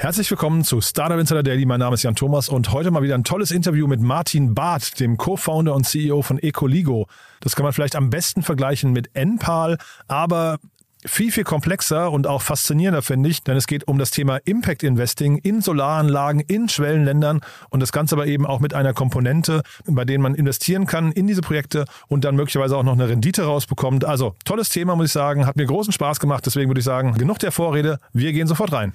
Herzlich willkommen zu Startup Insider Daily. Mein Name ist Jan Thomas und heute mal wieder ein tolles Interview mit Martin Barth, dem Co-Founder und CEO von Ecoligo. Das kann man vielleicht am besten vergleichen mit Enpal, aber viel, viel komplexer und auch faszinierender, finde ich, denn es geht um das Thema Impact Investing in Solaranlagen in Schwellenländern und das Ganze aber eben auch mit einer Komponente, bei denen man investieren kann in diese Projekte und dann möglicherweise auch noch eine Rendite rausbekommt. Also tolles Thema, muss ich sagen, hat mir großen Spaß gemacht, deswegen würde ich sagen, genug der Vorrede, wir gehen sofort rein.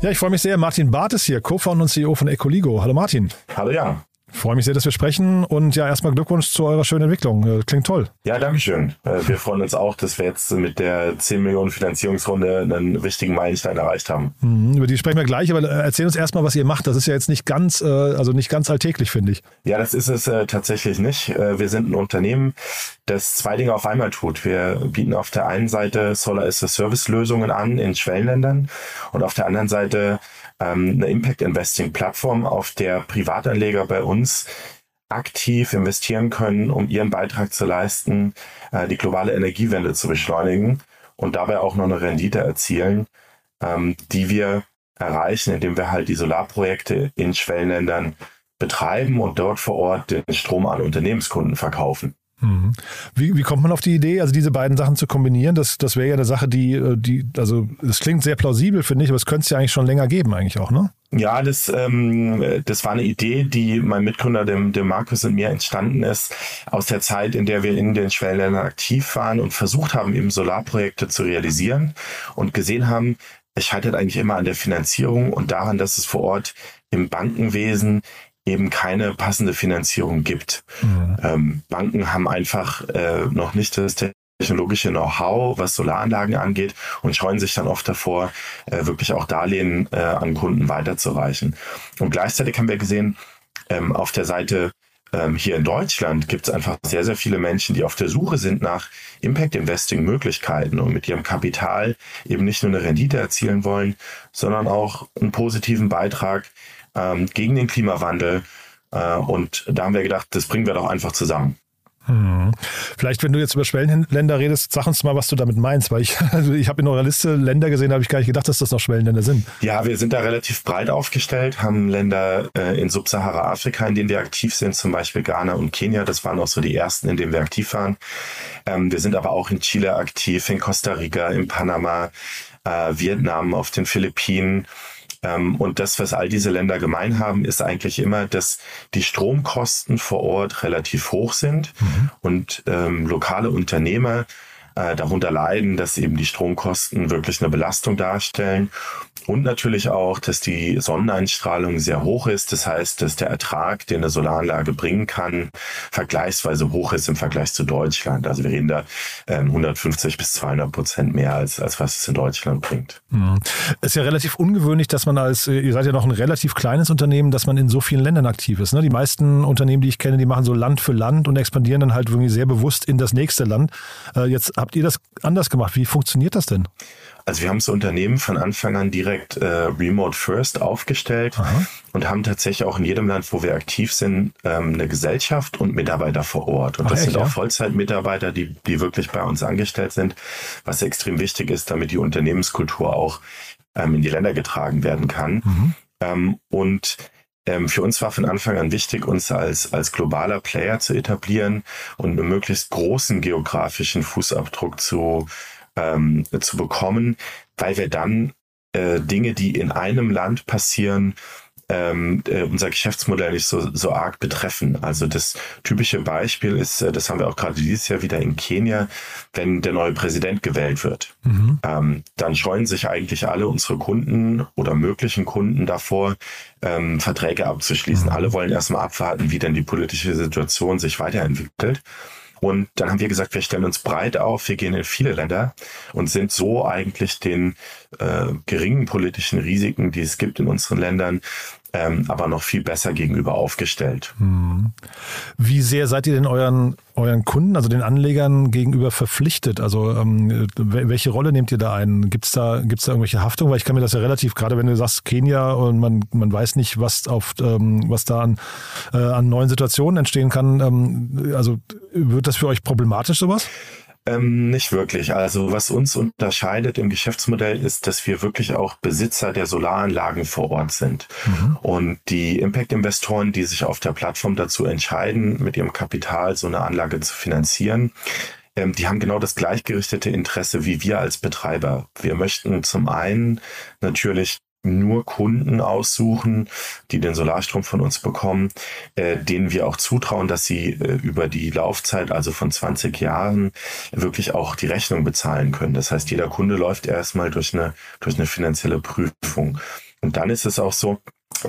Ja, ich freue mich sehr. Martin Barth ist hier, Co-Founder und CEO von Ecoligo. Hallo Martin. Hallo Jan. Freue mich sehr, dass wir sprechen und ja, erstmal Glückwunsch zu eurer schönen Entwicklung. Äh, Klingt toll. Ja, danke schön. Äh, Wir freuen uns auch, dass wir jetzt mit der 10 Millionen Finanzierungsrunde einen wichtigen Meilenstein erreicht haben. Mhm, Über die sprechen wir gleich, aber äh, erzähl uns erstmal, was ihr macht. Das ist ja jetzt nicht ganz, also nicht ganz alltäglich, finde ich. Ja, das ist es tatsächlich nicht. Wir sind ein Unternehmen, das zwei Dinge auf einmal tut. Wir bieten auf der einen Seite Solar as a Service Lösungen an in Schwellenländern und auf der anderen Seite ähm, eine Impact Investing Plattform, auf der Privatanleger bei uns aktiv investieren können, um ihren Beitrag zu leisten, äh, die globale Energiewende zu beschleunigen und dabei auch noch eine Rendite erzielen, ähm, die wir erreichen, indem wir halt die Solarprojekte in Schwellenländern betreiben und dort vor Ort den Strom an Unternehmenskunden verkaufen. Mhm. Wie, wie kommt man auf die Idee, also diese beiden Sachen zu kombinieren? Das, das wäre ja eine Sache, die, äh, die, also es klingt sehr plausibel, finde ich, aber es könnte es ja eigentlich schon länger geben, eigentlich auch, ne? Ja, das, ähm, das war eine Idee, die mein Mitgründer, dem, dem Markus und mir entstanden ist, aus der Zeit, in der wir in den Schwellenländern aktiv waren und versucht haben, eben Solarprojekte zu realisieren und gesehen haben, es scheitert eigentlich immer an der Finanzierung und daran, dass es vor Ort im Bankenwesen eben keine passende Finanzierung gibt. Ähm, Banken haben einfach äh, noch nicht das technologische Know-how, was Solaranlagen angeht und scheuen sich dann oft davor, äh, wirklich auch Darlehen äh, an Kunden weiterzureichen. Und gleichzeitig haben wir gesehen, ähm, auf der Seite ähm, hier in Deutschland gibt es einfach sehr, sehr viele Menschen, die auf der Suche sind nach Impact Investing Möglichkeiten und mit ihrem Kapital eben nicht nur eine Rendite erzielen wollen, sondern auch einen positiven Beitrag ähm, gegen den Klimawandel. Äh, und da haben wir gedacht, das bringen wir doch einfach zusammen. Mhm. Vielleicht, wenn du jetzt über Schwellenländer redest, sag uns mal, was du damit meinst, weil ich, also ich habe in eurer Liste Länder gesehen, da habe ich gar nicht gedacht, dass das noch Schwellenländer sind. Ja, wir sind da relativ breit aufgestellt, haben Länder äh, in Subsahara-Afrika, in denen wir aktiv sind, zum Beispiel Ghana und Kenia. Das waren auch so die ersten, in denen wir aktiv waren. Ähm, wir sind aber auch in Chile aktiv, in Costa Rica, in Panama, äh, Vietnam, auf den Philippinen. Ähm, und das, was all diese Länder gemein haben, ist eigentlich immer, dass die Stromkosten vor Ort relativ hoch sind und ähm, lokale Unternehmer äh, darunter leiden, dass eben die Stromkosten wirklich eine Belastung darstellen. Und natürlich auch, dass die Sonneneinstrahlung sehr hoch ist. Das heißt, dass der Ertrag, den eine Solaranlage bringen kann, vergleichsweise hoch ist im Vergleich zu Deutschland. Also wir reden da ähm, 150 bis 200 Prozent mehr als, als was es in Deutschland bringt. Mhm. Ist ja relativ ungewöhnlich, dass man als, äh, ihr seid ja noch ein relativ kleines Unternehmen, dass man in so vielen Ländern aktiv ist. Ne? Die meisten Unternehmen, die ich kenne, die machen so Land für Land und expandieren dann halt irgendwie sehr bewusst in das nächste Land. Äh, Jetzt habt ihr das anders gemacht. Wie funktioniert das denn? Also wir haben das Unternehmen von Anfang an direkt äh, Remote First aufgestellt Aha. und haben tatsächlich auch in jedem Land, wo wir aktiv sind, ähm, eine Gesellschaft und Mitarbeiter vor Ort. Und Ach, das echt, sind auch ja? Vollzeitmitarbeiter, die, die wirklich bei uns angestellt sind, was extrem wichtig ist, damit die Unternehmenskultur auch ähm, in die Länder getragen werden kann. Mhm. Ähm, und ähm, für uns war von Anfang an wichtig, uns als, als globaler Player zu etablieren und einen möglichst großen geografischen Fußabdruck zu ähm, zu bekommen, weil wir dann äh, Dinge, die in einem Land passieren, ähm, äh, unser Geschäftsmodell nicht so, so arg betreffen. Also das typische Beispiel ist, äh, das haben wir auch gerade dieses Jahr wieder in Kenia, wenn der neue Präsident gewählt wird, mhm. ähm, dann scheuen sich eigentlich alle unsere Kunden oder möglichen Kunden davor, ähm, Verträge abzuschließen. Mhm. Alle wollen erstmal abwarten, wie denn die politische Situation sich weiterentwickelt. Und dann haben wir gesagt, wir stellen uns breit auf, wir gehen in viele Länder und sind so eigentlich den äh, geringen politischen Risiken, die es gibt in unseren Ländern, ähm, aber noch viel besser gegenüber aufgestellt. Hm. Wie sehr seid ihr denn euren, euren Kunden, also den Anlegern gegenüber verpflichtet? Also ähm, welche Rolle nehmt ihr da ein? Gibt es da, gibt's da irgendwelche Haftungen? Weil ich kann mir das ja relativ, gerade wenn du sagst Kenia und man, man weiß nicht, was, auf, ähm, was da an, äh, an neuen Situationen entstehen kann. Ähm, also wird das für euch problematisch, sowas? Ähm, nicht wirklich. Also was uns unterscheidet im Geschäftsmodell ist, dass wir wirklich auch Besitzer der Solaranlagen vor Ort sind. Mhm. Und die Impact-Investoren, die sich auf der Plattform dazu entscheiden, mit ihrem Kapital so eine Anlage zu finanzieren, ähm, die haben genau das gleichgerichtete Interesse wie wir als Betreiber. Wir möchten zum einen natürlich nur Kunden aussuchen, die den Solarstrom von uns bekommen, äh, denen wir auch zutrauen, dass sie äh, über die Laufzeit, also von 20 Jahren, wirklich auch die Rechnung bezahlen können. Das heißt, jeder Kunde läuft erstmal durch eine, durch eine finanzielle Prüfung. Und dann ist es auch so,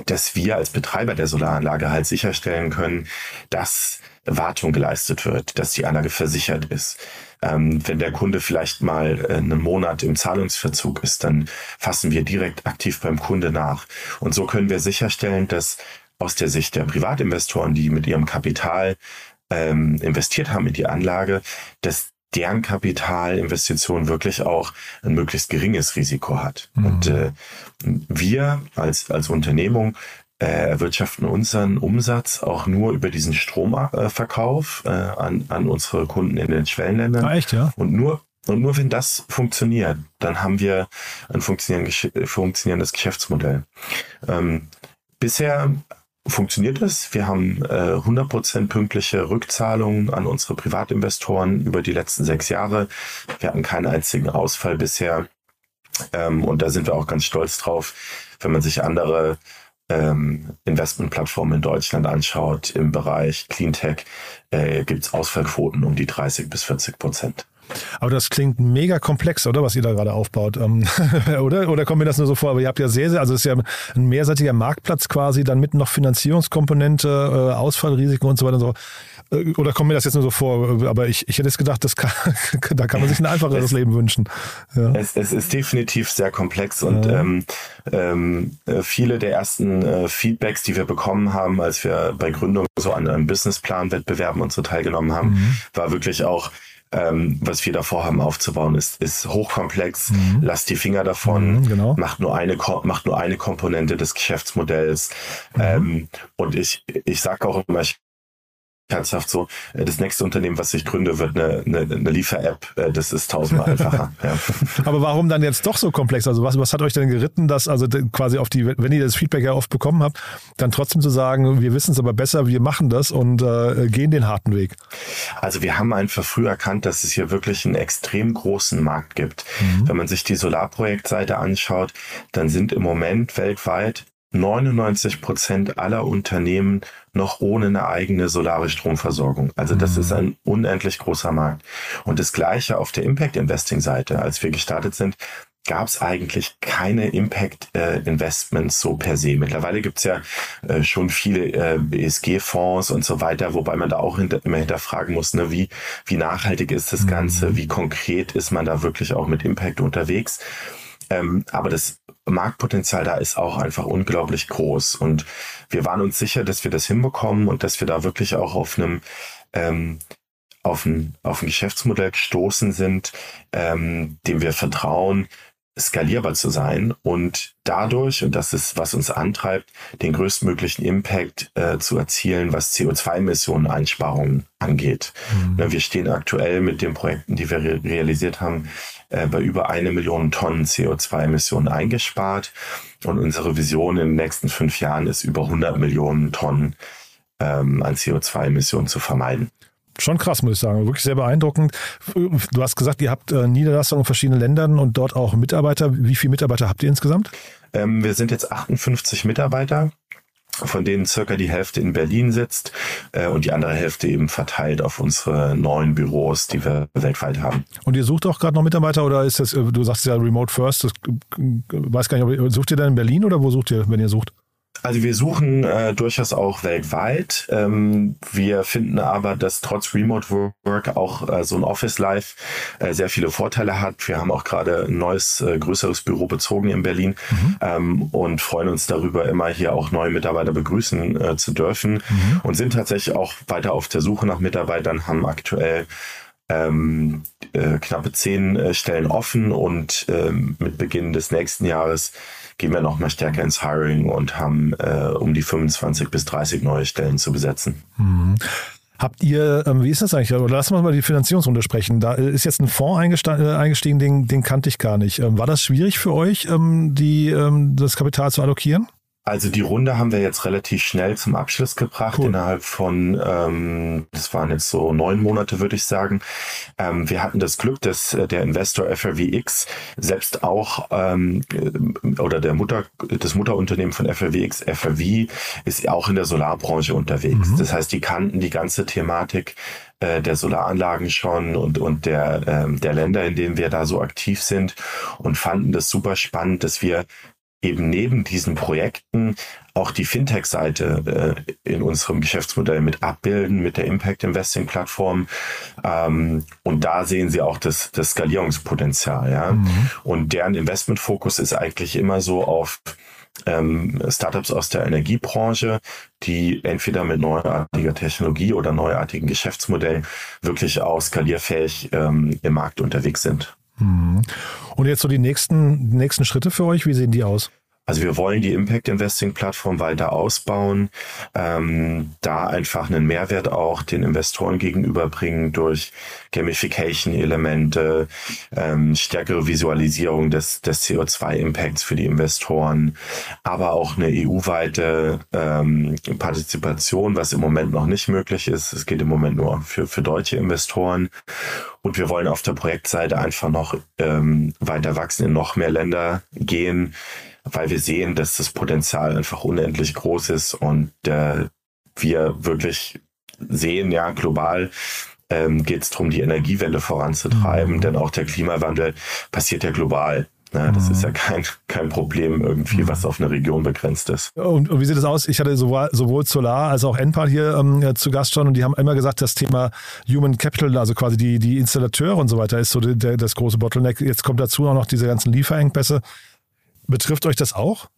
dass wir als Betreiber der Solaranlage halt sicherstellen können, dass Wartung geleistet wird, dass die Anlage versichert ist ähm, wenn der Kunde vielleicht mal äh, einen Monat im Zahlungsverzug ist, dann fassen wir direkt aktiv beim Kunde nach. Und so können wir sicherstellen, dass aus der Sicht der Privatinvestoren, die mit ihrem Kapital ähm, investiert haben in die Anlage, dass deren Kapitalinvestition wirklich auch ein möglichst geringes Risiko hat. Mhm. Und äh, wir als, als Unternehmung erwirtschaften unseren Umsatz auch nur über diesen Stromverkauf äh, an, an unsere Kunden in den Schwellenländern. Ah, echt, ja? Und nur und nur wenn das funktioniert, dann haben wir ein funktionierendes Geschäftsmodell. Ähm, bisher funktioniert es. Wir haben äh, 100% pünktliche Rückzahlungen an unsere Privatinvestoren über die letzten sechs Jahre. Wir hatten keinen einzigen Ausfall bisher. Ähm, und da sind wir auch ganz stolz drauf, wenn man sich andere ähm, Investmentplattformen in Deutschland anschaut, im Bereich Cleantech, äh, gibt es Ausfallquoten um die 30 bis 40 Prozent. Aber das klingt mega komplex, oder was ihr da gerade aufbaut, ähm, oder? Oder kommt mir das nur so vor? Aber ihr habt ja sehr, sehr, also es ist ja ein mehrseitiger Marktplatz quasi, dann mit noch Finanzierungskomponente, äh, Ausfallrisiken und so weiter und so. Äh, oder kommt mir das jetzt nur so vor? Aber ich, ich hätte jetzt gedacht, das kann, da kann man sich ein einfacheres es, Leben wünschen. Ja. Es, es, ist definitiv sehr komplex und ja. ähm, ähm, äh, viele der ersten äh, Feedbacks, die wir bekommen haben, als wir bei Gründung so an einem Businessplan-Wettbewerben und so teilgenommen haben, mhm. war wirklich auch, ähm, was wir da vorhaben aufzubauen, ist, ist hochkomplex. Mhm. Lasst die Finger davon. Mhm, genau. Macht nur eine, macht nur eine Komponente des Geschäftsmodells. Mhm. Ähm, und ich, ich sage auch immer, ich ernsthaft so, äh, das nächste Unternehmen, was ich gründe, wird eine, eine, eine Liefer-App. Äh, das ist tausendmal einfacher. ja. Aber warum dann jetzt doch so komplex? Also was, was hat euch denn geritten, dass also quasi auf die, wenn ihr das Feedback ja oft bekommen habt, dann trotzdem zu sagen, wir wissen es aber besser, wir machen das und äh, gehen den harten Weg? Also wir haben einfach früh erkannt, dass es hier wirklich einen extrem großen Markt gibt. Mhm. Wenn man sich die Solarprojektseite anschaut, dann sind im Moment weltweit 99 Prozent aller Unternehmen noch ohne eine eigene solare Stromversorgung. Also das mhm. ist ein unendlich großer Markt. Und das Gleiche auf der Impact Investing Seite. Als wir gestartet sind, gab es eigentlich keine Impact äh, Investments so per se. Mittlerweile gibt's ja äh, schon viele äh, ESG-Fonds und so weiter, wobei man da auch hinter, immer hinterfragen muss, ne, wie, wie nachhaltig ist das Ganze, mhm. wie konkret ist man da wirklich auch mit Impact unterwegs. Ähm, aber das Marktpotenzial da ist auch einfach unglaublich groß. Und wir waren uns sicher, dass wir das hinbekommen und dass wir da wirklich auch auf einem ähm, auf ein, auf ein Geschäftsmodell gestoßen sind, ähm, dem wir vertrauen, skalierbar zu sein und dadurch, und das ist, was uns antreibt, den größtmöglichen Impact äh, zu erzielen, was CO2-Emissionen-Einsparungen angeht. Mhm. Wir stehen aktuell mit den Projekten, die wir re realisiert haben, äh, bei über eine Million Tonnen CO2-Emissionen eingespart. Und unsere Vision in den nächsten fünf Jahren ist, über 100 Millionen Tonnen ähm, an CO2-Emissionen zu vermeiden schon krass, muss ich sagen. Wirklich sehr beeindruckend. Du hast gesagt, ihr habt äh, Niederlassungen in verschiedenen Ländern und dort auch Mitarbeiter. Wie viele Mitarbeiter habt ihr insgesamt? Ähm, wir sind jetzt 58 Mitarbeiter von denen circa die Hälfte in Berlin sitzt äh, und die andere Hälfte eben verteilt auf unsere neuen Büros, die wir weltweit haben. Und ihr sucht auch gerade noch Mitarbeiter oder ist das, du sagst ja Remote First, das, weiß gar nicht, sucht ihr dann in Berlin oder wo sucht ihr, wenn ihr sucht? Also wir suchen äh, durchaus auch weltweit. Ähm, wir finden aber, dass trotz Remote Work auch äh, so ein Office Life äh, sehr viele Vorteile hat. Wir haben auch gerade ein neues, äh, größeres Büro bezogen in Berlin mhm. ähm, und freuen uns darüber, immer hier auch neue Mitarbeiter begrüßen äh, zu dürfen mhm. und sind tatsächlich auch weiter auf der Suche nach Mitarbeitern, haben aktuell ähm, äh, knappe zehn Stellen offen und ähm, mit Beginn des nächsten Jahres gehen wir noch mal stärker ins Hiring und haben äh, um die 25 bis 30 neue Stellen zu besetzen. Mhm. Habt ihr, ähm, wie ist das eigentlich? Lassen wir mal die Finanzierungsrunde sprechen. Da ist jetzt ein Fonds äh, eingestiegen, den, den kannte ich gar nicht. Ähm, war das schwierig für euch, ähm, die, ähm, das Kapital zu allokieren? Also die Runde haben wir jetzt relativ schnell zum Abschluss gebracht, cool. innerhalb von, ähm, das waren jetzt so neun Monate, würde ich sagen. Ähm, wir hatten das Glück, dass äh, der Investor FRWX selbst auch, ähm, äh, oder der Mutter, das Mutterunternehmen von FRWX, FRW, ist auch in der Solarbranche unterwegs. Mhm. Das heißt, die kannten die ganze Thematik äh, der Solaranlagen schon und, und der, ähm, der Länder, in denen wir da so aktiv sind und fanden das super spannend, dass wir eben neben diesen Projekten auch die Fintech-Seite äh, in unserem Geschäftsmodell mit abbilden, mit der Impact Investing Plattform. Ähm, und da sehen Sie auch das, das Skalierungspotenzial. Ja? Mhm. Und deren Investmentfokus ist eigentlich immer so auf ähm, Startups aus der Energiebranche, die entweder mit neuartiger Technologie oder neuartigen Geschäftsmodellen wirklich auch skalierfähig ähm, im Markt unterwegs sind. Mhm. Und jetzt so die nächsten, nächsten Schritte für euch, wie sehen die aus? Also wir wollen die Impact Investing Plattform weiter ausbauen, ähm, da einfach einen Mehrwert auch den Investoren gegenüberbringen durch Gamification-Elemente, ähm, stärkere Visualisierung des, des CO2-Impacts für die Investoren, aber auch eine EU-weite ähm, Partizipation, was im Moment noch nicht möglich ist. Es geht im Moment nur für, für deutsche Investoren. Und wir wollen auf der Projektseite einfach noch ähm, weiter wachsen, in noch mehr Länder gehen weil wir sehen, dass das Potenzial einfach unendlich groß ist und äh, wir wirklich sehen, ja, global ähm, geht es darum, die Energiewelle voranzutreiben, mhm. denn auch der Klimawandel passiert ja global. Ja, das mhm. ist ja kein, kein Problem irgendwie, was auf eine Region begrenzt ist. Und, und wie sieht es aus? Ich hatte sowohl, sowohl Solar als auch Enpal hier ähm, zu Gast schon und die haben immer gesagt, das Thema Human Capital, also quasi die, die Installateure und so weiter, ist so der, das große Bottleneck. Jetzt kommt dazu auch noch diese ganzen Lieferengpässe. Betrifft euch das auch?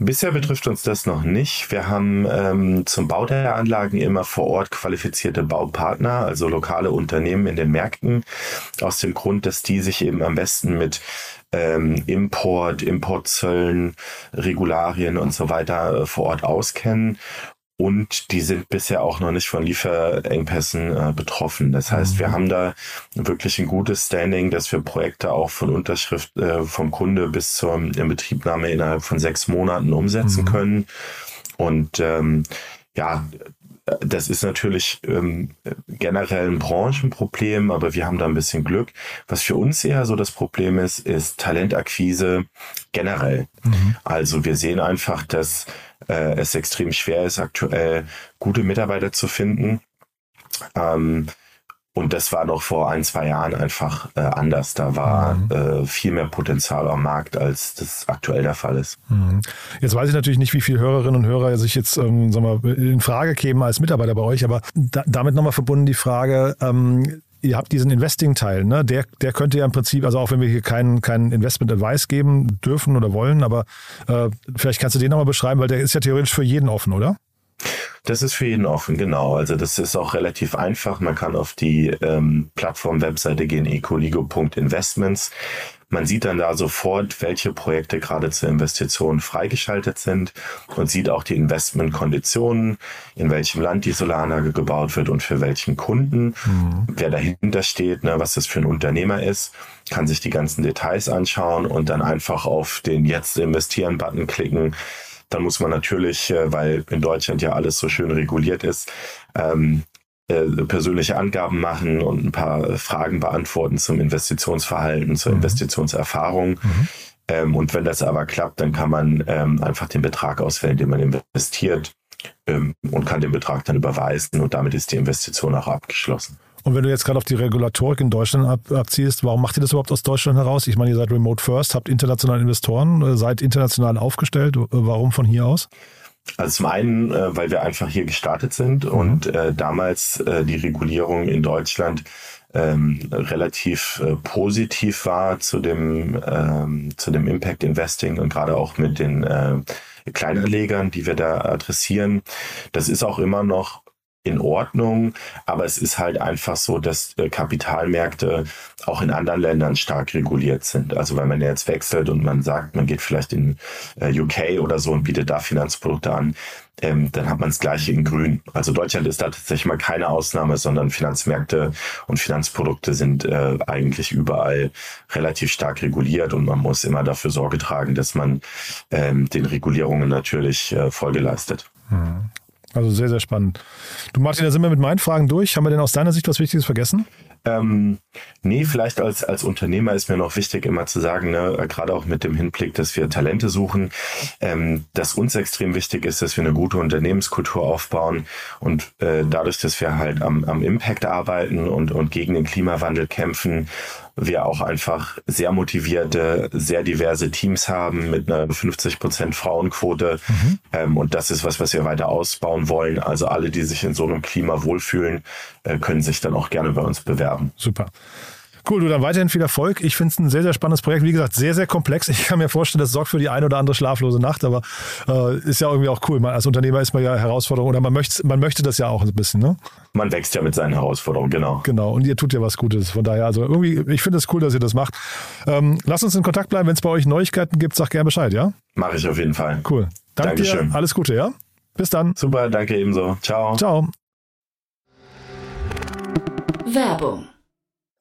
Bisher betrifft uns das noch nicht. Wir haben ähm, zum Bau der Anlagen immer vor Ort qualifizierte Baupartner, also lokale Unternehmen in den Märkten, aus dem Grund, dass die sich eben am besten mit ähm, Import, Importzöllen, Regularien und so weiter äh, vor Ort auskennen und die sind bisher auch noch nicht von Lieferengpässen äh, betroffen. Das heißt, mhm. wir haben da wirklich ein gutes Standing, dass wir Projekte auch von Unterschrift äh, vom Kunde bis zur Inbetriebnahme innerhalb von sechs Monaten umsetzen mhm. können. Und ähm, ja, das ist natürlich ähm, generell ein Branchenproblem, aber wir haben da ein bisschen Glück. Was für uns eher so das Problem ist, ist Talentakquise generell. Mhm. Also wir sehen einfach, dass äh, es extrem schwer ist, aktuell gute Mitarbeiter zu finden. Ähm, und das war noch vor ein, zwei Jahren einfach äh, anders. Da war mhm. äh, viel mehr Potenzial am Markt, als das aktuell der Fall ist. Mhm. Jetzt weiß ich natürlich nicht, wie viele Hörerinnen und Hörer sich jetzt ähm, sagen wir, in Frage kämen als Mitarbeiter bei euch, aber da, damit nochmal verbunden die Frage, ähm, ihr habt diesen Investing-Teil, ne? der, der könnte ja im Prinzip, also auch wenn wir hier keinen kein Investment-Advice geben dürfen oder wollen, aber äh, vielleicht kannst du den nochmal beschreiben, weil der ist ja theoretisch für jeden offen, oder? Das ist für jeden offen, genau. Also das ist auch relativ einfach. Man kann auf die ähm, Plattform-Webseite gehen, ecoligo.investments. Man sieht dann da sofort, welche Projekte gerade zur Investition freigeschaltet sind und sieht auch die Investmentkonditionen, in welchem Land die Solaranlage gebaut wird und für welchen Kunden, mhm. wer dahinter steht, ne, was das für ein Unternehmer ist, kann sich die ganzen Details anschauen und dann einfach auf den Jetzt investieren-Button klicken. Dann muss man natürlich, äh, weil in Deutschland ja alles so schön reguliert ist, ähm, äh, persönliche Angaben machen und ein paar Fragen beantworten zum Investitionsverhalten, zur mhm. Investitionserfahrung. Mhm. Ähm, und wenn das aber klappt, dann kann man ähm, einfach den Betrag auswählen, den man investiert ähm, und kann den Betrag dann überweisen und damit ist die Investition auch abgeschlossen. Und wenn du jetzt gerade auf die Regulatorik in Deutschland ab, abziehst, warum macht ihr das überhaupt aus Deutschland heraus? Ich meine, ihr seid Remote First, habt internationale Investoren, äh, seid international aufgestellt. Warum von hier aus? Also zum einen, äh, weil wir einfach hier gestartet sind mhm. und äh, damals äh, die Regulierung in Deutschland ähm, relativ äh, positiv war zu dem, ähm, zu dem Impact Investing und gerade auch mit den äh, Kleinanlegern, die wir da adressieren. Das ist auch immer noch in Ordnung, aber es ist halt einfach so, dass äh, Kapitalmärkte auch in anderen Ländern stark reguliert sind. Also wenn man jetzt wechselt und man sagt, man geht vielleicht in äh, UK oder so und bietet da Finanzprodukte an, ähm, dann hat man das gleiche in Grün. Also Deutschland ist da tatsächlich mal keine Ausnahme, sondern Finanzmärkte und Finanzprodukte sind äh, eigentlich überall relativ stark reguliert und man muss immer dafür Sorge tragen, dass man ähm, den Regulierungen natürlich äh, Folge leistet. Mhm. Also sehr, sehr spannend. Du Martin, da sind wir mit meinen Fragen durch. Haben wir denn aus deiner Sicht was Wichtiges vergessen? Ähm, nee, vielleicht als, als Unternehmer ist mir noch wichtig, immer zu sagen, ne, gerade auch mit dem Hinblick, dass wir Talente suchen, ähm, dass uns extrem wichtig ist, dass wir eine gute Unternehmenskultur aufbauen und äh, dadurch, dass wir halt am, am Impact arbeiten und, und gegen den Klimawandel kämpfen, wir auch einfach sehr motivierte, sehr diverse Teams haben mit einer 50 Prozent Frauenquote. Mhm. Ähm, und das ist was, was wir weiter ausbauen wollen. Also alle, die sich in so einem Klima wohlfühlen, äh, können sich dann auch gerne bei uns bewerben. Super. Cool, du dann weiterhin viel Erfolg. Ich finde es ein sehr, sehr spannendes Projekt. Wie gesagt, sehr, sehr komplex. Ich kann mir vorstellen, das sorgt für die eine oder andere schlaflose Nacht, aber äh, ist ja irgendwie auch cool. Man, als Unternehmer ist man ja Herausforderung oder man möchte, man möchte das ja auch ein bisschen, ne? Man wächst ja mit seinen Herausforderungen, genau. Genau, und ihr tut ja was Gutes. Von daher, also irgendwie, ich finde es cool, dass ihr das macht. Ähm, lasst uns in Kontakt bleiben. Wenn es bei euch Neuigkeiten gibt, sag gerne Bescheid, ja? Mache ich auf jeden Fall. Cool. Danke Dankeschön. Dir. Alles Gute, ja? Bis dann. Super, danke ebenso. Ciao. Ciao. Werbung.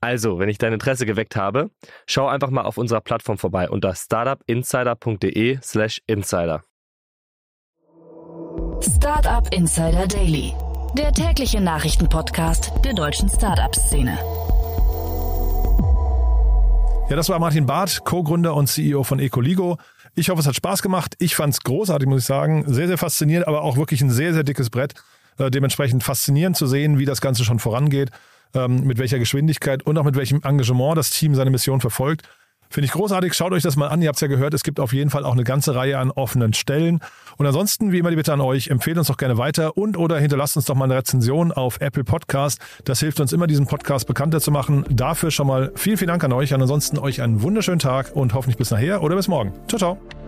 Also, wenn ich dein Interesse geweckt habe, schau einfach mal auf unserer Plattform vorbei unter startupinsider.de/slash insider. Startup Insider Daily, der tägliche Nachrichtenpodcast der deutschen Startup-Szene. Ja, das war Martin Barth, Co-Gründer und CEO von Ecoligo. Ich hoffe, es hat Spaß gemacht. Ich fand es großartig, muss ich sagen. Sehr, sehr faszinierend, aber auch wirklich ein sehr, sehr dickes Brett. Äh, dementsprechend faszinierend zu sehen, wie das Ganze schon vorangeht, mit welcher Geschwindigkeit und auch mit welchem Engagement das Team seine Mission verfolgt. Finde ich großartig. Schaut euch das mal an. Ihr habt es ja gehört, es gibt auf jeden Fall auch eine ganze Reihe an offenen Stellen. Und ansonsten, wie immer, die Bitte an euch, empfehlt uns doch gerne weiter und oder hinterlasst uns doch mal eine Rezension auf Apple Podcast. Das hilft uns immer, diesen Podcast bekannter zu machen. Dafür schon mal vielen, vielen Dank an euch. Und ansonsten euch einen wunderschönen Tag und hoffentlich bis nachher oder bis morgen. Ciao, ciao.